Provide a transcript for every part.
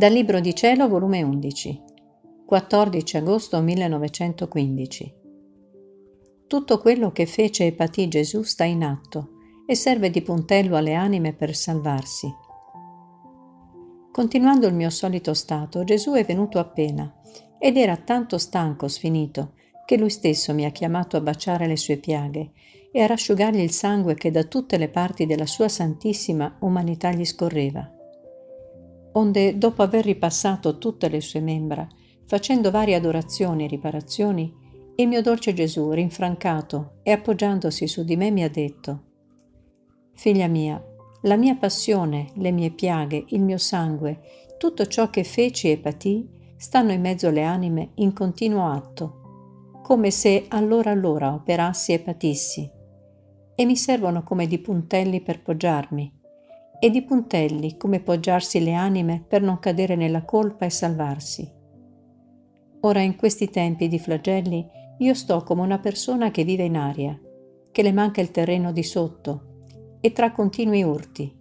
Dal Libro di Cielo, volume 11, 14 agosto 1915. Tutto quello che fece e patì Gesù sta in atto e serve di puntello alle anime per salvarsi. Continuando il mio solito stato, Gesù è venuto appena ed era tanto stanco, sfinito, che lui stesso mi ha chiamato a baciare le sue piaghe e a rasciugargli il sangue che da tutte le parti della sua santissima umanità gli scorreva. Onde, dopo aver ripassato tutte le sue membra, facendo varie adorazioni e riparazioni, il mio dolce Gesù, rinfrancato e appoggiandosi su di me, mi ha detto, Figlia mia, la mia passione, le mie piaghe, il mio sangue, tutto ciò che feci e patì, stanno in mezzo alle anime in continuo atto, come se allora allora operassi e patissi e mi servono come di puntelli per poggiarmi, e di puntelli come poggiarsi le anime per non cadere nella colpa e salvarsi. Ora in questi tempi di flagelli io sto come una persona che vive in aria, che le manca il terreno di sotto, e tra continui urti.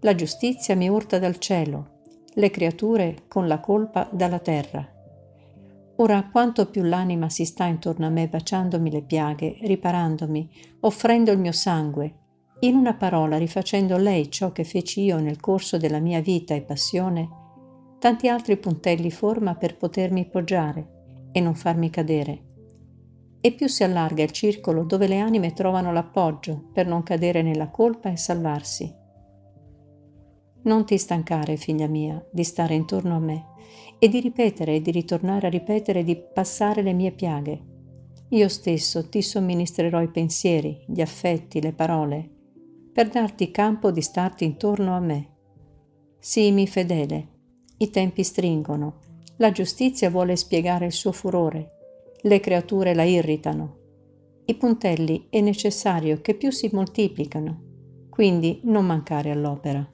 La giustizia mi urta dal cielo, le creature con la colpa dalla terra. Ora quanto più l'anima si sta intorno a me baciandomi le piaghe, riparandomi, offrendo il mio sangue, in una parola rifacendo lei ciò che feci io nel corso della mia vita e passione, tanti altri puntelli forma per potermi poggiare e non farmi cadere. E più si allarga il circolo dove le anime trovano l'appoggio per non cadere nella colpa e salvarsi. Non ti stancare, figlia mia, di stare intorno a me e di ripetere e di ritornare a ripetere di passare le mie piaghe. Io stesso ti somministrerò i pensieri, gli affetti, le parole, per darti campo di starti intorno a me. Sii fedele, i tempi stringono, la giustizia vuole spiegare il suo furore, le creature la irritano. I puntelli è necessario che più si moltiplicano, quindi non mancare all'opera.